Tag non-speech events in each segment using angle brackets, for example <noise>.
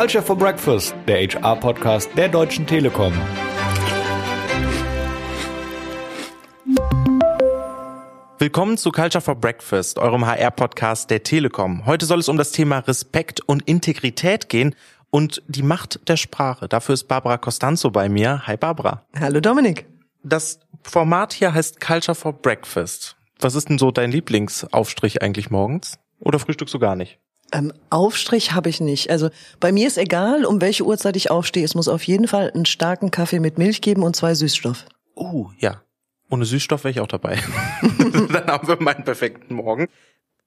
Culture for Breakfast, der HR-Podcast der Deutschen Telekom. Willkommen zu Culture for Breakfast, eurem HR-Podcast der Telekom. Heute soll es um das Thema Respekt und Integrität gehen und die Macht der Sprache. Dafür ist Barbara Costanzo bei mir. Hi Barbara. Hallo Dominik. Das Format hier heißt Culture for Breakfast. Was ist denn so dein Lieblingsaufstrich eigentlich morgens? Oder frühstückst du gar nicht? Ähm, Aufstrich habe ich nicht. Also bei mir ist egal, um welche Uhrzeit ich aufstehe. Es muss auf jeden Fall einen starken Kaffee mit Milch geben und zwei Süßstoff. Uh, ja. Ohne Süßstoff wäre ich auch dabei. <laughs> Dann haben wir meinen perfekten Morgen.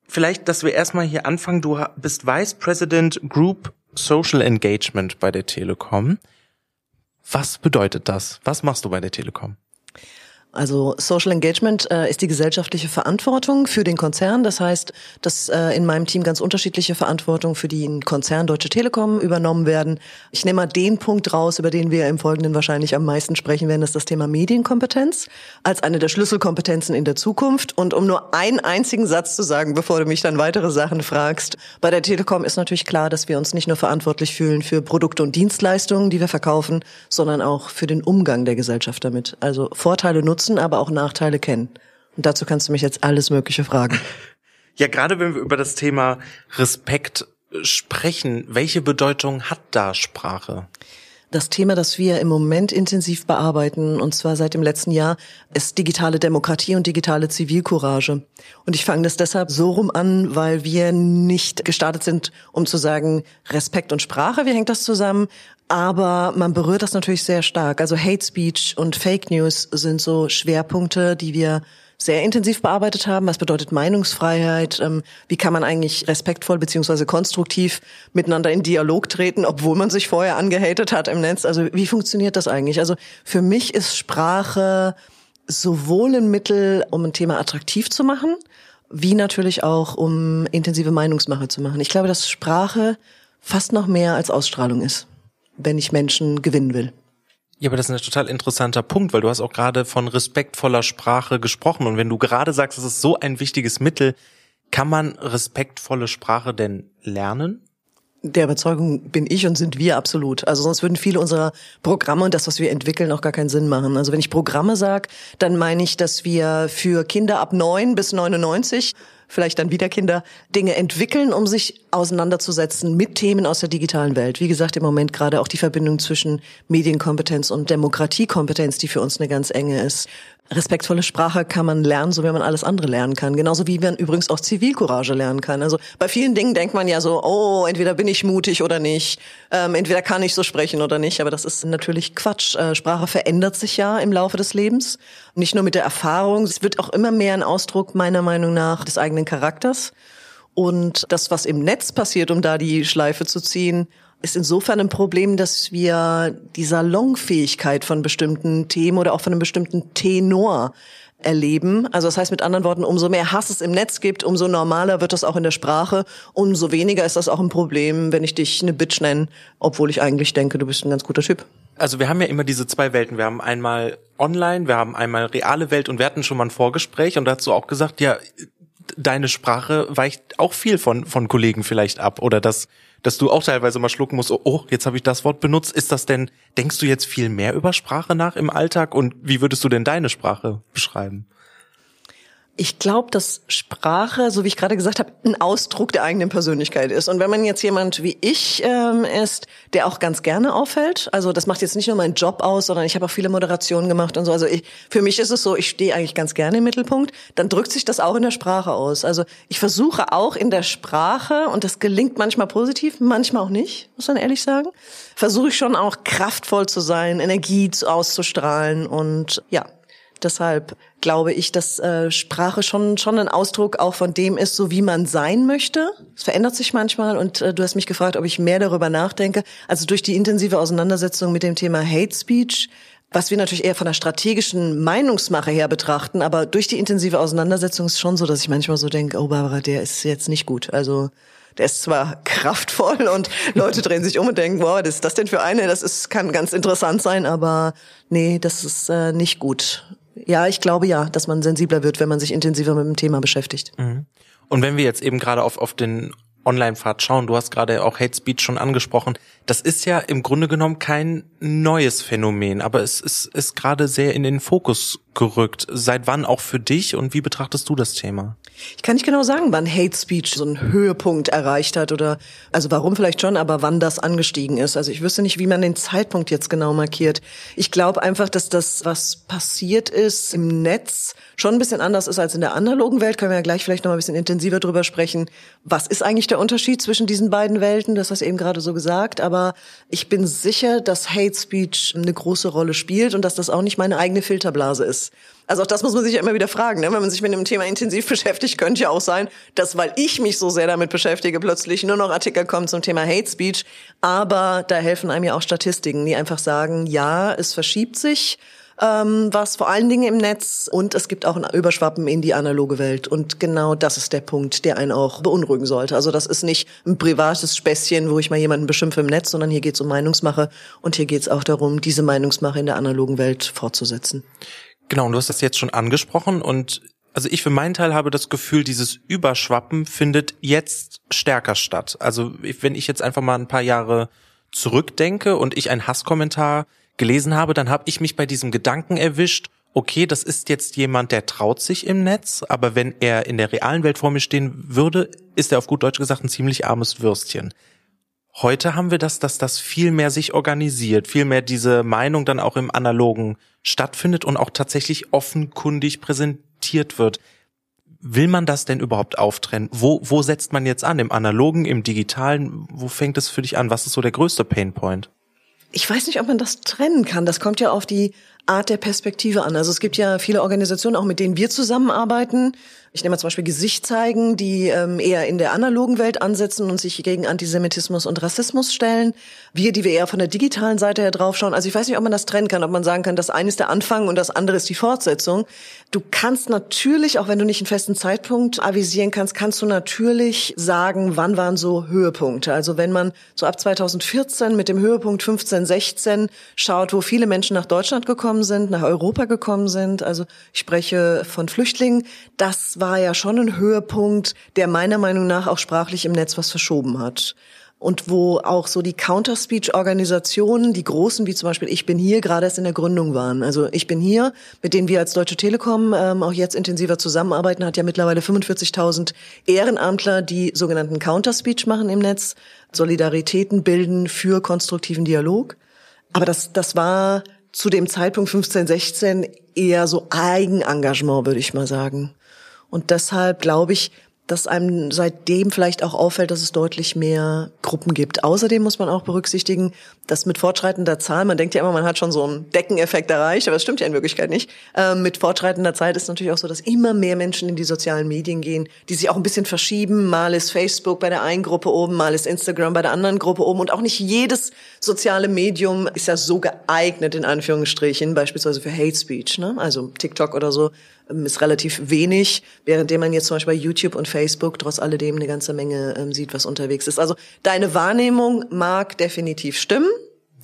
Vielleicht, dass wir erstmal hier anfangen. Du bist Vice President Group Social Engagement bei der Telekom. Was bedeutet das? Was machst du bei der Telekom? Also Social Engagement äh, ist die gesellschaftliche Verantwortung für den Konzern. Das heißt, dass äh, in meinem Team ganz unterschiedliche Verantwortung für den Konzern Deutsche Telekom übernommen werden. Ich nehme mal den Punkt raus, über den wir im Folgenden wahrscheinlich am meisten sprechen werden, das ist das Thema Medienkompetenz als eine der Schlüsselkompetenzen in der Zukunft. Und um nur einen einzigen Satz zu sagen, bevor du mich dann weitere Sachen fragst, bei der Telekom ist natürlich klar, dass wir uns nicht nur verantwortlich fühlen für Produkte und Dienstleistungen, die wir verkaufen, sondern auch für den Umgang der Gesellschaft damit. Also Vorteile nutzen nutzen, aber auch Nachteile kennen. Und dazu kannst du mich jetzt alles Mögliche fragen. <laughs> Ja, gerade wenn wir über das Thema Respekt sprechen, welche Bedeutung hat da Sprache? Das Thema, das wir im Moment intensiv bearbeiten, und zwar seit dem letzten Jahr, ist digitale Demokratie und digitale Zivilcourage. Und ich fange das deshalb so rum an, weil wir nicht gestartet sind, um zu sagen, Respekt und Sprache, wie hängt das zusammen? Aber man berührt das natürlich sehr stark. Also Hate Speech und Fake News sind so Schwerpunkte, die wir sehr intensiv bearbeitet haben. Was bedeutet Meinungsfreiheit? Ähm, wie kann man eigentlich respektvoll beziehungsweise konstruktiv miteinander in Dialog treten, obwohl man sich vorher angehatet hat im Netz? Also wie funktioniert das eigentlich? Also für mich ist Sprache sowohl ein Mittel, um ein Thema attraktiv zu machen, wie natürlich auch, um intensive Meinungsmache zu machen. Ich glaube, dass Sprache fast noch mehr als Ausstrahlung ist wenn ich Menschen gewinnen will. Ja, aber das ist ein total interessanter Punkt, weil du hast auch gerade von respektvoller Sprache gesprochen. Und wenn du gerade sagst, es ist so ein wichtiges Mittel, kann man respektvolle Sprache denn lernen? Der Überzeugung bin ich und sind wir absolut. Also sonst würden viele unserer Programme und das, was wir entwickeln, auch gar keinen Sinn machen. Also wenn ich Programme sage, dann meine ich, dass wir für Kinder ab neun bis 99 vielleicht dann wieder Kinder, Dinge entwickeln, um sich auseinanderzusetzen mit Themen aus der digitalen Welt. Wie gesagt, im Moment gerade auch die Verbindung zwischen Medienkompetenz und Demokratiekompetenz, die für uns eine ganz enge ist. Respektvolle Sprache kann man lernen, so wie man alles andere lernen kann. Genauso wie man übrigens auch Zivilcourage lernen kann. Also bei vielen Dingen denkt man ja so, oh, entweder bin ich mutig oder nicht, ähm, entweder kann ich so sprechen oder nicht. Aber das ist natürlich Quatsch. Äh, Sprache verändert sich ja im Laufe des Lebens. Nicht nur mit der Erfahrung. Es wird auch immer mehr ein Ausdruck meiner Meinung nach des eigenen Charakters. Und das, was im Netz passiert, um da die Schleife zu ziehen, ist insofern ein Problem, dass wir die Salonfähigkeit von bestimmten Themen oder auch von einem bestimmten Tenor erleben. Also das heißt mit anderen Worten, umso mehr Hass es im Netz gibt, umso normaler wird das auch in der Sprache, umso weniger ist das auch ein Problem, wenn ich dich eine Bitch nenne, obwohl ich eigentlich denke, du bist ein ganz guter Typ. Also wir haben ja immer diese zwei Welten. Wir haben einmal online, wir haben einmal reale Welt und wir hatten schon mal ein Vorgespräch und dazu auch gesagt, ja, deine Sprache weicht auch viel von, von Kollegen vielleicht ab oder dass, dass du auch teilweise mal schlucken musst, oh, jetzt habe ich das Wort benutzt. Ist das denn, denkst du jetzt viel mehr über Sprache nach im Alltag und wie würdest du denn deine Sprache beschreiben? Ich glaube, dass Sprache, so wie ich gerade gesagt habe, ein Ausdruck der eigenen Persönlichkeit ist. Und wenn man jetzt jemand wie ich ähm, ist, der auch ganz gerne auffällt, also das macht jetzt nicht nur meinen Job aus, sondern ich habe auch viele Moderationen gemacht und so. Also ich, für mich ist es so, ich stehe eigentlich ganz gerne im Mittelpunkt. Dann drückt sich das auch in der Sprache aus. Also ich versuche auch in der Sprache, und das gelingt manchmal positiv, manchmal auch nicht, muss man ehrlich sagen, versuche ich schon auch kraftvoll zu sein, Energie auszustrahlen und ja, Deshalb glaube ich, dass äh, Sprache schon schon ein Ausdruck auch von dem ist, so wie man sein möchte. Es verändert sich manchmal und äh, du hast mich gefragt, ob ich mehr darüber nachdenke. Also durch die intensive Auseinandersetzung mit dem Thema Hate Speech was wir natürlich eher von der strategischen Meinungsmache her betrachten, aber durch die intensive Auseinandersetzung ist schon so, dass ich manchmal so denke, oh Barbara, der ist jetzt nicht gut. Also der ist zwar <laughs> kraftvoll und Leute drehen sich um und denken, wow, was ist das denn für eine? Das ist, kann ganz interessant sein, aber nee, das ist äh, nicht gut. Ja, ich glaube ja, dass man sensibler wird, wenn man sich intensiver mit dem Thema beschäftigt. Mhm. Und wenn wir jetzt eben gerade auf, auf den Online-Fahrt schauen, du hast gerade auch Hate Speech schon angesprochen, das ist ja im Grunde genommen kein neues Phänomen, aber es ist, ist gerade sehr in den Fokus gerückt. Seit wann auch für dich und wie betrachtest du das Thema? Ich kann nicht genau sagen, wann Hate Speech so einen Höhepunkt erreicht hat oder, also warum vielleicht schon, aber wann das angestiegen ist. Also ich wüsste nicht, wie man den Zeitpunkt jetzt genau markiert. Ich glaube einfach, dass das, was passiert ist im Netz, schon ein bisschen anders ist als in der analogen Welt. Können wir ja gleich vielleicht noch mal ein bisschen intensiver drüber sprechen. Was ist eigentlich der Unterschied zwischen diesen beiden Welten? Das hast du eben gerade so gesagt. Aber ich bin sicher, dass Hate Speech eine große Rolle spielt und dass das auch nicht meine eigene Filterblase ist. Also auch das muss man sich ja immer wieder fragen. Ne? Wenn man sich mit einem Thema intensiv <laughs> beschäftigt, könnte ja auch sein, dass weil ich mich so sehr damit beschäftige, plötzlich nur noch Artikel kommen zum Thema Hate Speech. Aber da helfen einem ja auch Statistiken, die einfach sagen, ja, es verschiebt sich ähm, was vor allen Dingen im Netz und es gibt auch ein Überschwappen in die analoge Welt. Und genau das ist der Punkt, der einen auch beunruhigen sollte. Also das ist nicht ein privates Späßchen, wo ich mal jemanden beschimpfe im Netz, sondern hier geht es um Meinungsmache und hier geht es auch darum, diese Meinungsmache in der analogen Welt fortzusetzen. Genau, und du hast das jetzt schon angesprochen und also ich für meinen Teil habe das Gefühl, dieses Überschwappen findet jetzt stärker statt. Also wenn ich jetzt einfach mal ein paar Jahre zurückdenke und ich einen Hasskommentar gelesen habe, dann habe ich mich bei diesem Gedanken erwischt, okay, das ist jetzt jemand, der traut sich im Netz, aber wenn er in der realen Welt vor mir stehen würde, ist er auf gut Deutsch gesagt ein ziemlich armes Würstchen. Heute haben wir das, dass das viel mehr sich organisiert, viel mehr diese Meinung dann auch im Analogen stattfindet und auch tatsächlich offenkundig präsentiert wird. Will man das denn überhaupt auftrennen? Wo, wo setzt man jetzt an? Im Analogen, im Digitalen? Wo fängt es für dich an? Was ist so der größte Painpoint? Ich weiß nicht, ob man das trennen kann. Das kommt ja auf die Art der Perspektive an. Also es gibt ja viele Organisationen, auch mit denen wir zusammenarbeiten, ich nehme mal zum Beispiel Gesicht zeigen, die ähm, eher in der analogen Welt ansetzen und sich gegen Antisemitismus und Rassismus stellen. Wir, die wir eher von der digitalen Seite her draufschauen. Also ich weiß nicht, ob man das trennen kann, ob man sagen kann, das eine ist der Anfang und das andere ist die Fortsetzung. Du kannst natürlich, auch wenn du nicht einen festen Zeitpunkt avisieren kannst, kannst du natürlich sagen, wann waren so Höhepunkte. Also wenn man so ab 2014 mit dem Höhepunkt 15, 16 schaut, wo viele Menschen nach Deutschland gekommen sind, nach Europa gekommen sind. Also ich spreche von Flüchtlingen. Das war ja schon ein Höhepunkt, der meiner Meinung nach auch sprachlich im Netz was verschoben hat und wo auch so die Counter-Speech-Organisationen, die großen, wie zum Beispiel Ich bin hier, gerade erst in der Gründung waren. Also Ich bin hier, mit denen wir als Deutsche Telekom ähm, auch jetzt intensiver zusammenarbeiten, hat ja mittlerweile 45.000 Ehrenamtler, die sogenannten Counter-Speech machen im Netz, Solidaritäten bilden für konstruktiven Dialog. Aber das, das war zu dem Zeitpunkt 15, 16 eher so Eigenengagement, würde ich mal sagen. Und deshalb glaube ich, dass einem seitdem vielleicht auch auffällt, dass es deutlich mehr Gruppen gibt. Außerdem muss man auch berücksichtigen, dass mit fortschreitender Zahl, man denkt ja immer, man hat schon so einen Deckeneffekt erreicht, aber das stimmt ja in Wirklichkeit nicht. Ähm, mit fortschreitender Zeit ist natürlich auch so, dass immer mehr Menschen in die sozialen Medien gehen, die sich auch ein bisschen verschieben. Mal ist Facebook bei der einen Gruppe oben, mal ist Instagram bei der anderen Gruppe oben. Und auch nicht jedes soziale Medium ist ja so geeignet, in Anführungsstrichen, beispielsweise für Hate Speech, ne? also TikTok oder so ist relativ wenig, währenddem man jetzt zum Beispiel bei YouTube und Facebook trotz alledem eine ganze Menge ähm, sieht, was unterwegs ist. Also deine Wahrnehmung mag definitiv stimmen.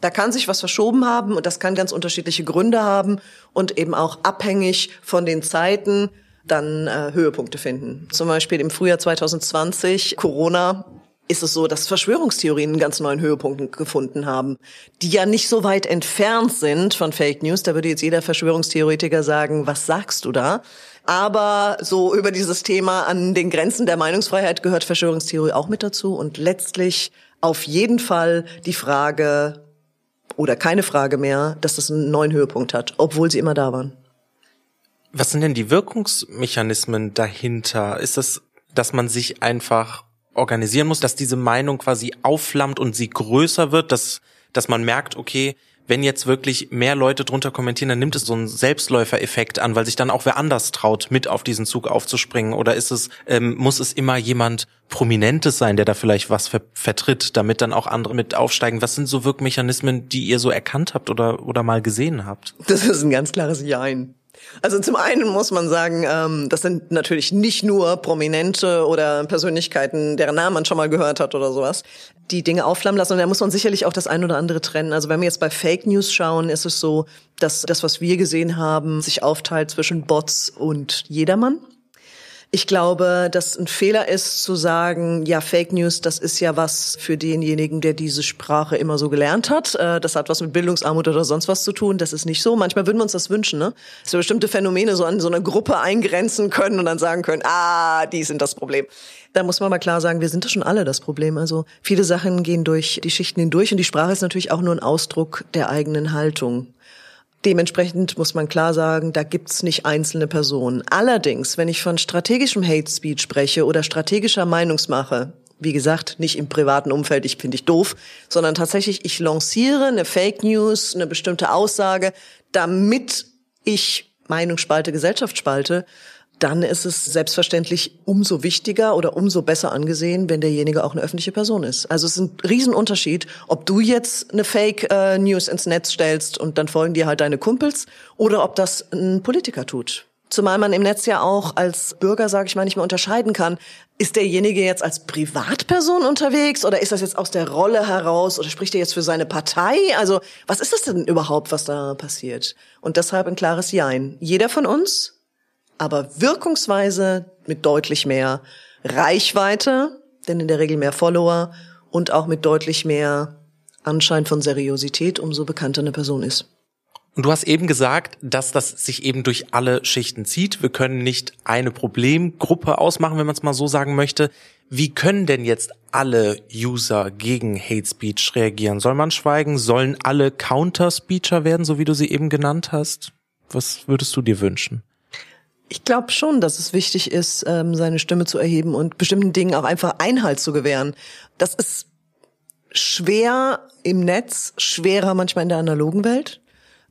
Da kann sich was verschoben haben und das kann ganz unterschiedliche Gründe haben und eben auch abhängig von den Zeiten dann äh, Höhepunkte finden. Zum Beispiel im Frühjahr 2020, Corona, ist es so, dass Verschwörungstheorien einen ganz neuen Höhepunkt gefunden haben, die ja nicht so weit entfernt sind von Fake News. Da würde jetzt jeder Verschwörungstheoretiker sagen, was sagst du da? Aber so über dieses Thema an den Grenzen der Meinungsfreiheit gehört Verschwörungstheorie auch mit dazu. Und letztlich auf jeden Fall die Frage oder keine Frage mehr, dass das einen neuen Höhepunkt hat, obwohl sie immer da waren. Was sind denn die Wirkungsmechanismen dahinter? Ist es, dass man sich einfach organisieren muss, dass diese Meinung quasi aufflammt und sie größer wird, dass, dass man merkt, okay, wenn jetzt wirklich mehr Leute drunter kommentieren, dann nimmt es so einen Selbstläufereffekt an, weil sich dann auch wer anders traut, mit auf diesen Zug aufzuspringen. Oder ist es, ähm, muss es immer jemand Prominentes sein, der da vielleicht was ver vertritt, damit dann auch andere mit aufsteigen? Was sind so Wirkmechanismen, die ihr so erkannt habt oder, oder mal gesehen habt? Das ist ein ganz klares Jein. Also zum einen muss man sagen, ähm, das sind natürlich nicht nur Prominente oder Persönlichkeiten, deren Namen man schon mal gehört hat oder sowas, die Dinge aufflammen lassen. Und da muss man sicherlich auch das ein oder andere trennen. Also wenn wir jetzt bei Fake News schauen, ist es so, dass das, was wir gesehen haben, sich aufteilt zwischen Bots und jedermann. Ich glaube, dass ein Fehler ist zu sagen, ja, Fake News, das ist ja was für denjenigen, der diese Sprache immer so gelernt hat. Äh, das hat was mit Bildungsarmut oder sonst was zu tun. Das ist nicht so. Manchmal würden wir uns das wünschen, ne? Dass wir bestimmte Phänomene so an so einer Gruppe eingrenzen können und dann sagen können, ah, die sind das Problem. Da muss man mal klar sagen, wir sind doch schon alle das Problem. Also viele Sachen gehen durch die Schichten hindurch und die Sprache ist natürlich auch nur ein Ausdruck der eigenen Haltung. Dementsprechend muss man klar sagen, da gibt's nicht einzelne Personen. Allerdings, wenn ich von strategischem Hate Speech spreche oder strategischer Meinungsmache, wie gesagt, nicht im privaten Umfeld, ich finde ich doof, sondern tatsächlich, ich lanciere eine Fake News, eine bestimmte Aussage, damit ich Meinung spalte, Gesellschaft spalte, dann ist es selbstverständlich umso wichtiger oder umso besser angesehen, wenn derjenige auch eine öffentliche Person ist. Also es ist ein Riesenunterschied, ob du jetzt eine Fake äh, ins Netz stellst und dann folgen dir halt deine Kumpels oder ob das ein Politiker tut. Zumal man im Netz ja auch als Bürger, sage ich mal, nicht mehr unterscheiden kann, ist derjenige jetzt als Privatperson unterwegs oder ist das jetzt aus der Rolle heraus oder spricht er jetzt für seine Partei? Also was ist das denn überhaupt, was da passiert? Und deshalb ein klares Jein. Jeder von uns aber wirkungsweise mit deutlich mehr Reichweite, denn in der Regel mehr Follower und auch mit deutlich mehr Anschein von Seriosität, umso bekannter eine Person ist. Und du hast eben gesagt, dass das sich eben durch alle Schichten zieht. Wir können nicht eine Problemgruppe ausmachen, wenn man es mal so sagen möchte. Wie können denn jetzt alle User gegen Hate Speech reagieren? Soll man schweigen? Sollen alle Counter-Speecher werden, so wie du sie eben genannt hast? Was würdest du dir wünschen? Ich glaube schon, dass es wichtig ist, ähm, seine Stimme zu erheben und bestimmten Dingen auch einfach Einhalt zu gewähren. Das ist schwer im Netz, schwerer manchmal in der analogen Welt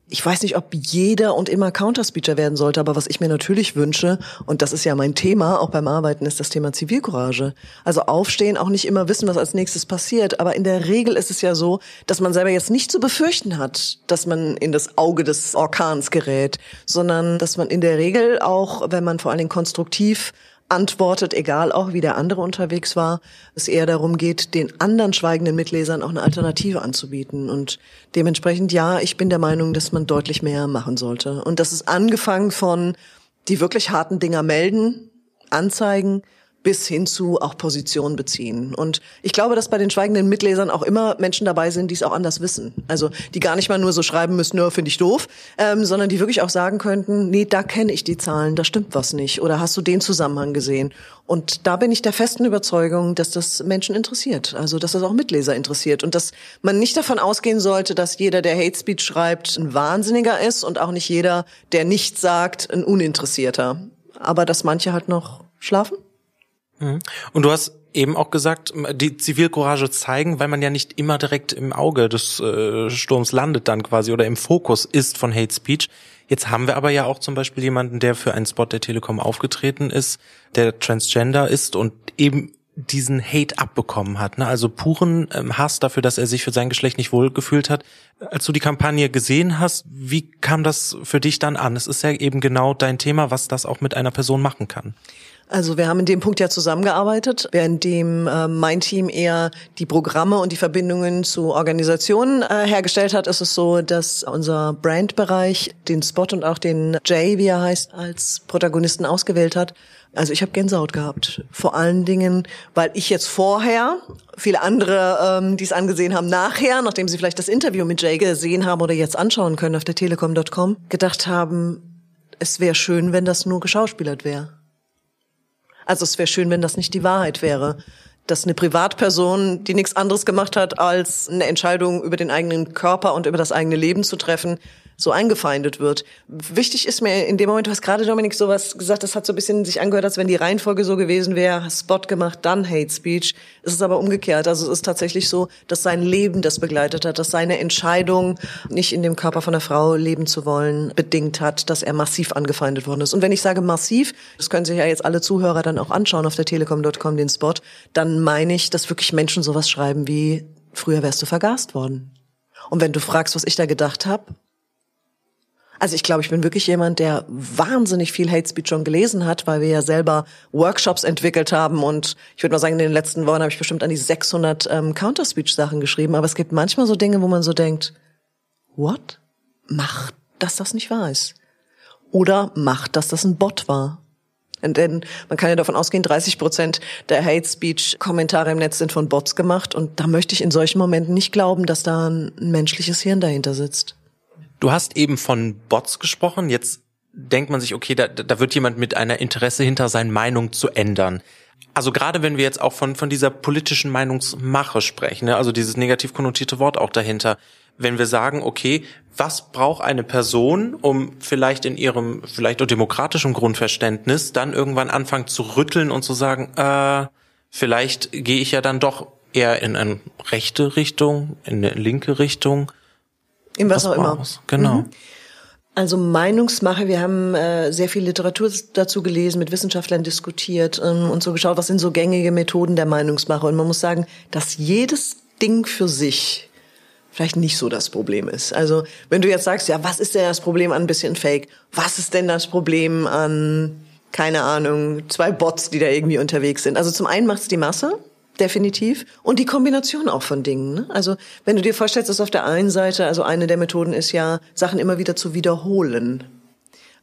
ich weiß nicht, ob jeder und immer Counterspeecher werden sollte, aber was ich mir natürlich wünsche, und das ist ja mein Thema, auch beim Arbeiten, ist das Thema Zivilcourage. Also aufstehen, auch nicht immer wissen, was als nächstes passiert, aber in der Regel ist es ja so, dass man selber jetzt nicht zu befürchten hat, dass man in das Auge des Orkans gerät, sondern dass man in der Regel auch, wenn man vor allen Dingen konstruktiv antwortet, egal auch wie der andere unterwegs war, es eher darum geht, den anderen schweigenden Mitlesern auch eine Alternative anzubieten. Und dementsprechend, ja, ich bin der Meinung, dass man deutlich mehr machen sollte. Und das ist angefangen von die wirklich harten Dinger melden, anzeigen, bis hin zu auch Position beziehen. Und ich glaube, dass bei den schweigenden Mitlesern auch immer Menschen dabei sind, die es auch anders wissen. Also die gar nicht mal nur so schreiben müssen, nur finde ich doof, ähm, sondern die wirklich auch sagen könnten, nee, da kenne ich die Zahlen, da stimmt was nicht. Oder hast du den Zusammenhang gesehen? Und da bin ich der festen Überzeugung, dass das Menschen interessiert. Also dass das auch Mitleser interessiert. Und dass man nicht davon ausgehen sollte, dass jeder, der Hate Speech schreibt, ein Wahnsinniger ist und auch nicht jeder, der nichts sagt, ein Uninteressierter. Aber dass manche halt noch schlafen? Mhm. Und du hast eben auch gesagt, die Zivilcourage zeigen, weil man ja nicht immer direkt im Auge des äh, Sturms landet dann quasi oder im Fokus ist von Hate Speech. Jetzt haben wir aber ja auch zum Beispiel jemanden, der für einen Spot der Telekom aufgetreten ist, der Transgender ist und eben diesen Hate abbekommen hat, ne? also puren ähm, Hass dafür, dass er sich für sein Geschlecht nicht wohlgefühlt hat. Als du die Kampagne gesehen hast, wie kam das für dich dann an? Es ist ja eben genau dein Thema, was das auch mit einer Person machen kann. Also wir haben in dem Punkt ja zusammengearbeitet, währenddem äh, mein Team eher die Programme und die Verbindungen zu Organisationen äh, hergestellt hat, ist es so, dass unser Brandbereich den Spot und auch den Jay, wie er heißt, als Protagonisten ausgewählt hat. Also ich habe Gänsehaut gehabt. Vor allen Dingen, weil ich jetzt vorher, viele andere, ähm, die es angesehen haben, nachher, nachdem sie vielleicht das Interview mit Jay gesehen haben oder jetzt anschauen können auf der telekom.com, gedacht haben, es wäre schön, wenn das nur geschauspielert wäre. Also es wäre schön, wenn das nicht die Wahrheit wäre. Dass eine Privatperson, die nichts anderes gemacht hat, als eine Entscheidung über den eigenen Körper und über das eigene Leben zu treffen, so eingefeindet wird. Wichtig ist mir in dem Moment, du hast gerade Dominik sowas gesagt, das hat so ein bisschen sich angehört, als wenn die Reihenfolge so gewesen wäre, Spot gemacht, dann Hate Speech. Es ist aber umgekehrt. Also es ist tatsächlich so, dass sein Leben das begleitet hat, dass seine Entscheidung, nicht in dem Körper von einer Frau leben zu wollen, bedingt hat, dass er massiv angefeindet worden ist. Und wenn ich sage massiv, das können sich ja jetzt alle Zuhörer dann auch anschauen auf der telekom.com, den Spot, dann meine ich, dass wirklich Menschen sowas schreiben wie, früher wärst du vergast worden. Und wenn du fragst, was ich da gedacht habe, also ich glaube, ich bin wirklich jemand, der wahnsinnig viel Hate Speech schon gelesen hat, weil wir ja selber Workshops entwickelt haben und ich würde mal sagen, in den letzten Wochen habe ich bestimmt an die 600 ähm, Counter-Speech-Sachen geschrieben, aber es gibt manchmal so Dinge, wo man so denkt, what? Macht, dass das nicht wahr ist. Oder macht, dass das ein Bot war. Denn man kann ja davon ausgehen, 30 Prozent der Hate Speech Kommentare im Netz sind von Bots gemacht und da möchte ich in solchen Momenten nicht glauben, dass da ein menschliches Hirn dahinter sitzt. Du hast eben von Bots gesprochen. Jetzt denkt man sich, okay, da, da wird jemand mit einer Interesse hinter seine Meinung zu ändern. Also gerade wenn wir jetzt auch von, von dieser politischen Meinungsmache sprechen, ne, also dieses negativ konnotierte Wort auch dahinter, wenn wir sagen, okay, was braucht eine Person, um vielleicht in ihrem, vielleicht auch demokratischen Grundverständnis dann irgendwann anfangen zu rütteln und zu sagen, äh, vielleicht gehe ich ja dann doch eher in eine rechte Richtung, in eine linke Richtung. In was, was auch immer. Genau. Mhm. Also Meinungsmache, wir haben äh, sehr viel Literatur dazu gelesen, mit Wissenschaftlern diskutiert ähm, und so geschaut, was sind so gängige Methoden der Meinungsmache. Und man muss sagen, dass jedes Ding für sich vielleicht nicht so das Problem ist. Also wenn du jetzt sagst, ja, was ist denn das Problem an ein bisschen Fake? Was ist denn das Problem an, keine Ahnung, zwei Bots, die da irgendwie unterwegs sind? Also zum einen macht es die Masse, definitiv. Und die Kombination auch von Dingen. Ne? Also wenn du dir vorstellst, dass auf der einen Seite, also eine der Methoden ist ja, Sachen immer wieder zu wiederholen.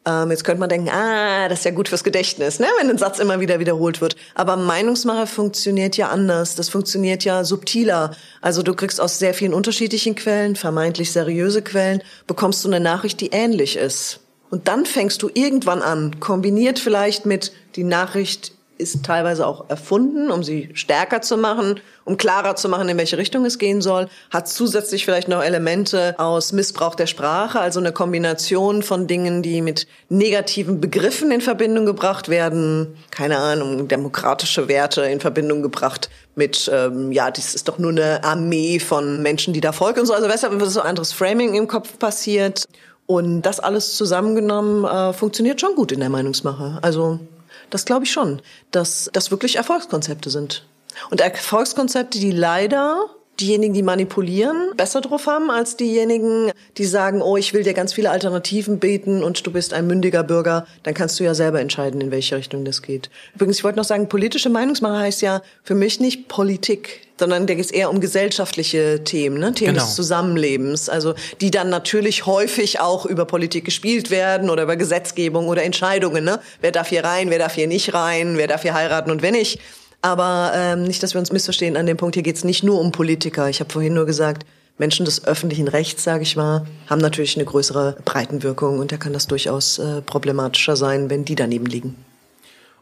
Ähm, jetzt könnte man denken, ah, das ist ja gut fürs Gedächtnis, ne? wenn ein Satz immer wieder wiederholt wird. Aber Meinungsmache funktioniert ja anders. Das funktioniert ja subtiler. Also du kriegst aus sehr vielen unterschiedlichen Quellen, vermeintlich seriöse Quellen, bekommst du eine Nachricht, die ähnlich ist. Und dann fängst du irgendwann an, kombiniert vielleicht mit die Nachricht ist teilweise auch erfunden, um sie stärker zu machen, um klarer zu machen, in welche Richtung es gehen soll, hat zusätzlich vielleicht noch Elemente aus Missbrauch der Sprache, also eine Kombination von Dingen, die mit negativen Begriffen in Verbindung gebracht werden, keine Ahnung, demokratische Werte in Verbindung gebracht mit, ähm, ja, das ist doch nur eine Armee von Menschen, die da folgen und so. Also weshalb wird so anderes Framing im Kopf passiert. Und das alles zusammengenommen äh, funktioniert schon gut in der Meinungsmache. Also das glaube ich schon, dass das wirklich Erfolgskonzepte sind. Und Erfolgskonzepte, die leider diejenigen, die manipulieren, besser drauf haben als diejenigen, die sagen, oh, ich will dir ganz viele Alternativen bieten und du bist ein mündiger Bürger, dann kannst du ja selber entscheiden, in welche Richtung das geht. Übrigens, ich wollte noch sagen, politische Meinungsmache heißt ja für mich nicht Politik, sondern da geht es eher um gesellschaftliche Themen, ne? Themen genau. des Zusammenlebens, also die dann natürlich häufig auch über Politik gespielt werden oder über Gesetzgebung oder Entscheidungen. Ne? Wer darf hier rein, wer darf hier nicht rein, wer darf hier heiraten und wer nicht. Aber ähm, nicht, dass wir uns missverstehen an dem Punkt, hier geht es nicht nur um Politiker. Ich habe vorhin nur gesagt, Menschen des öffentlichen Rechts, sage ich mal, haben natürlich eine größere Breitenwirkung und da kann das durchaus äh, problematischer sein, wenn die daneben liegen.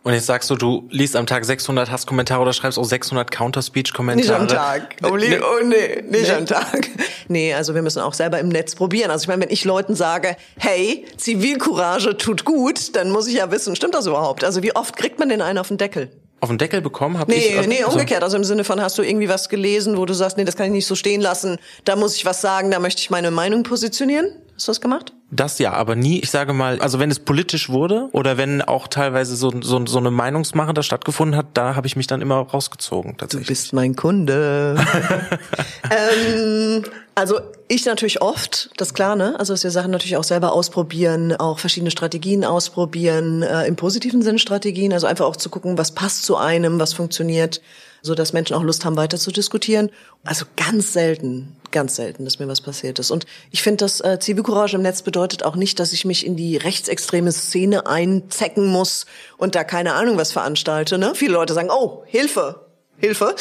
Und jetzt sagst du, du liest am Tag 600 Hasskommentare oder schreibst auch 600 Counter-Speech-Kommentare. Nicht am Tag. Oh, nee, oh nee, nicht nee. am Tag. <laughs> Nee, also wir müssen auch selber im Netz probieren. Also ich meine, wenn ich Leuten sage, hey, Zivilcourage tut gut, dann muss ich ja wissen, stimmt das überhaupt? Also wie oft kriegt man den einen auf den Deckel? Auf den Deckel bekommen? Hab nee, ich, nee, umgekehrt. Also im Sinne von, hast du irgendwie was gelesen, wo du sagst, nee, das kann ich nicht so stehen lassen, da muss ich was sagen, da möchte ich meine Meinung positionieren? Hast du das gemacht? Das ja, aber nie, ich sage mal, also wenn es politisch wurde oder wenn auch teilweise so, so, so eine Meinungsmache da stattgefunden hat, da habe ich mich dann immer rausgezogen. Tatsächlich. Du bist mein Kunde. <laughs> ähm, also ich natürlich oft, das klar, ne? Also dass wir Sachen natürlich auch selber ausprobieren, auch verschiedene Strategien ausprobieren, äh, im positiven Sinn Strategien, also einfach auch zu gucken, was passt zu einem, was funktioniert so dass Menschen auch Lust haben, weiter zu diskutieren. Also ganz selten, ganz selten, dass mir was passiert ist. Und ich finde, dass äh, Zivilcourage im Netz bedeutet auch nicht, dass ich mich in die rechtsextreme Szene einzecken muss und da keine Ahnung was veranstalte. Ne? Viele Leute sagen, oh, Hilfe, Hilfe.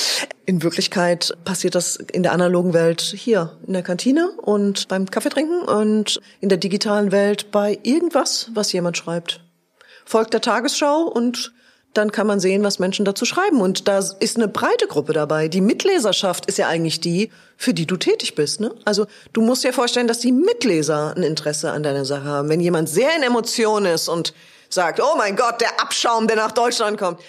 In Wirklichkeit passiert das in der analogen Welt hier in der Kantine und beim Kaffee trinken und in der digitalen Welt bei irgendwas, was jemand schreibt. Folgt der Tagesschau und dann kann man sehen, was Menschen dazu schreiben. Und da ist eine breite Gruppe dabei. Die Mitleserschaft ist ja eigentlich die, für die du tätig bist. Ne? Also du musst dir vorstellen, dass die Mitleser ein Interesse an deiner Sache haben. Wenn jemand sehr in Emotionen ist und sagt, oh mein Gott, der Abschaum, der nach Deutschland kommt.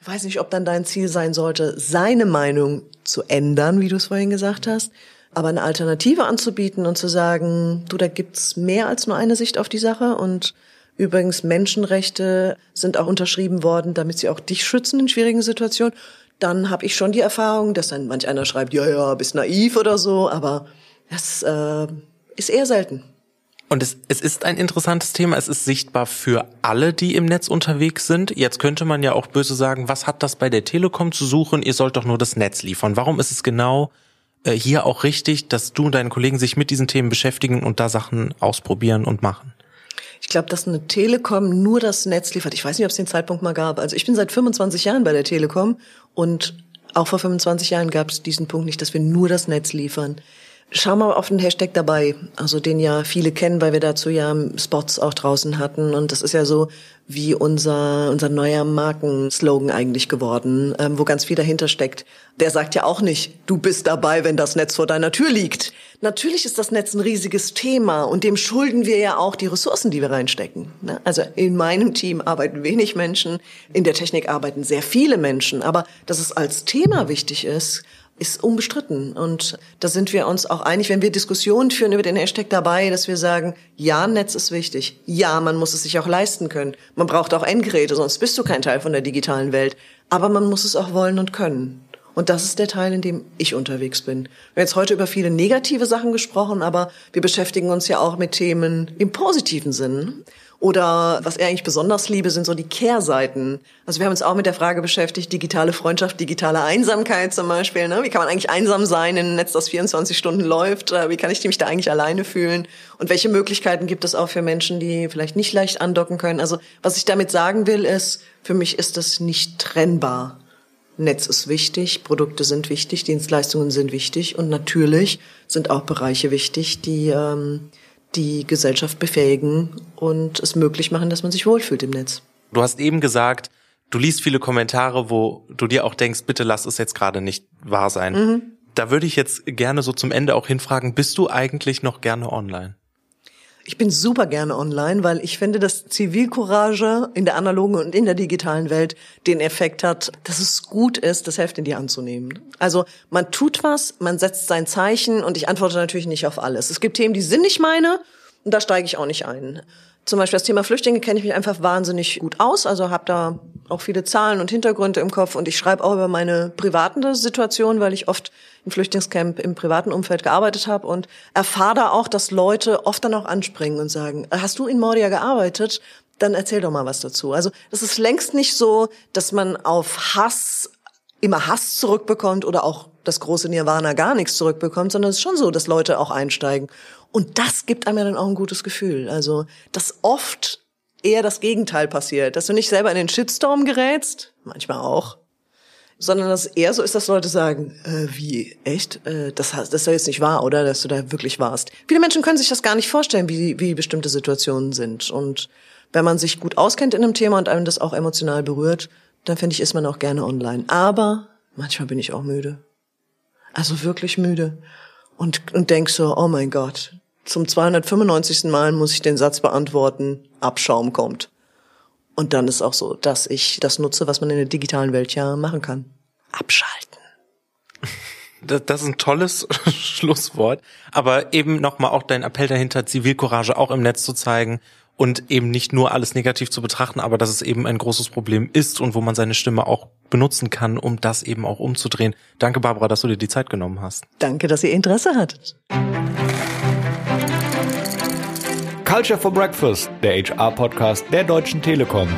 Ich weiß nicht, ob dann dein Ziel sein sollte, seine Meinung zu ändern, wie du es vorhin gesagt hast, aber eine Alternative anzubieten und zu sagen, du, da gibt's mehr als nur eine Sicht auf die Sache und Übrigens, Menschenrechte sind auch unterschrieben worden, damit sie auch dich schützen in schwierigen Situationen. Dann habe ich schon die Erfahrung, dass dann manch einer schreibt, ja, ja, bist naiv oder so, aber das äh, ist eher selten. Und es, es ist ein interessantes Thema. Es ist sichtbar für alle, die im Netz unterwegs sind. Jetzt könnte man ja auch böse sagen, was hat das bei der Telekom zu suchen? Ihr sollt doch nur das Netz liefern. Warum ist es genau äh, hier auch richtig, dass du und deine Kollegen sich mit diesen Themen beschäftigen und da Sachen ausprobieren und machen? Ich glaube, dass eine Telekom nur das Netz liefert. Ich weiß nicht, ob es den Zeitpunkt mal gab. Also ich bin seit 25 Jahren bei der Telekom und auch vor 25 Jahren gab es diesen Punkt nicht, dass wir nur das Netz liefern. Schau mal auf den Hashtag dabei, also den ja viele kennen, weil wir dazu ja Spots auch draußen hatten. Und das ist ja so wie unser, unser neuer Markenslogan eigentlich geworden, ähm, wo ganz viel dahinter steckt. Der sagt ja auch nicht, du bist dabei, wenn das Netz vor deiner Tür liegt. Natürlich ist das Netz ein riesiges Thema und dem schulden wir ja auch die Ressourcen, die wir reinstecken. Ne? Also in meinem Team arbeiten wenig Menschen, in der Technik arbeiten sehr viele Menschen, aber dass es als Thema wichtig ist, ist unbestritten. Und da sind wir uns auch einig, wenn wir Diskussionen führen über den Hashtag dabei, dass wir sagen, ja, Netz ist wichtig. Ja, man muss es sich auch leisten können. Man braucht auch Endgeräte, sonst bist du kein Teil von der digitalen Welt. Aber man muss es auch wollen und können. Und das ist der Teil, in dem ich unterwegs bin. Wir haben jetzt heute über viele negative Sachen gesprochen, aber wir beschäftigen uns ja auch mit Themen im positiven Sinn. Oder was er eigentlich besonders liebe, sind so die Kehrseiten. Also wir haben uns auch mit der Frage beschäftigt, digitale Freundschaft, digitale Einsamkeit zum Beispiel. Ne? Wie kann man eigentlich einsam sein in einem Netz, das 24 Stunden läuft? Äh, wie kann ich mich da eigentlich alleine fühlen? Und welche Möglichkeiten gibt es auch für Menschen, die vielleicht nicht leicht andocken können? Also was ich damit sagen will, ist, für mich ist das nicht trennbar. Netz ist wichtig, Produkte sind wichtig, Dienstleistungen sind wichtig und natürlich sind auch Bereiche wichtig, die ähm, die Gesellschaft befähigen und es möglich machen, dass man sich wohlfühlt im Netz. Du hast eben gesagt, du liest viele Kommentare, wo du dir auch denkst, bitte lass es jetzt gerade nicht wahr sein. Mhm. Da würde ich jetzt gerne so zum Ende auch hinfragen, bist du eigentlich noch gerne online? Ich bin super gerne online, weil ich finde, dass Zivilcourage in der analogen und in der digitalen Welt den Effekt hat, dass es gut ist, das Heft in die Hand zu nehmen. Also man tut was, man setzt sein Zeichen und ich antworte natürlich nicht auf alles. Es gibt Themen, die sind nicht meine und da steige ich auch nicht ein. Zum Beispiel das Thema Flüchtlinge kenne ich mich einfach wahnsinnig gut aus, also habe da auch viele Zahlen und Hintergründe im Kopf und ich schreibe auch über meine private Situation, weil ich oft im Flüchtlingscamp im privaten Umfeld gearbeitet habe und erfahre da auch, dass Leute oft dann auch anspringen und sagen, hast du in Mordia gearbeitet? Dann erzähl doch mal was dazu. Also das ist längst nicht so, dass man auf Hass immer Hass zurückbekommt oder auch das große Nirvana gar nichts zurückbekommt, sondern es ist schon so, dass Leute auch einsteigen. Und das gibt einem ja dann auch ein gutes Gefühl. Also, dass oft eher das Gegenteil passiert, dass du nicht selber in den Shitstorm gerätst, manchmal auch, sondern dass eher so ist, dass Leute sagen, äh, wie, echt? Äh, das, das ist ja jetzt nicht wahr, oder? Dass du da wirklich warst. Viele Menschen können sich das gar nicht vorstellen, wie, wie bestimmte Situationen sind. Und wenn man sich gut auskennt in einem Thema und einem das auch emotional berührt, dann finde ich, ist man auch gerne online. Aber manchmal bin ich auch müde. Also wirklich müde. Und, und denk so, oh mein Gott, zum 295. Mal muss ich den Satz beantworten, Abschaum kommt. Und dann ist auch so, dass ich das nutze, was man in der digitalen Welt ja machen kann. Abschalten. Das ist ein tolles <laughs> Schlusswort. Aber eben nochmal auch dein Appell dahinter, Zivilcourage auch im Netz zu zeigen und eben nicht nur alles negativ zu betrachten, aber dass es eben ein großes Problem ist und wo man seine Stimme auch benutzen kann, um das eben auch umzudrehen. Danke, Barbara, dass du dir die Zeit genommen hast. Danke, dass ihr Interesse hattet. Culture for Breakfast, der HR-Podcast der Deutschen Telekom.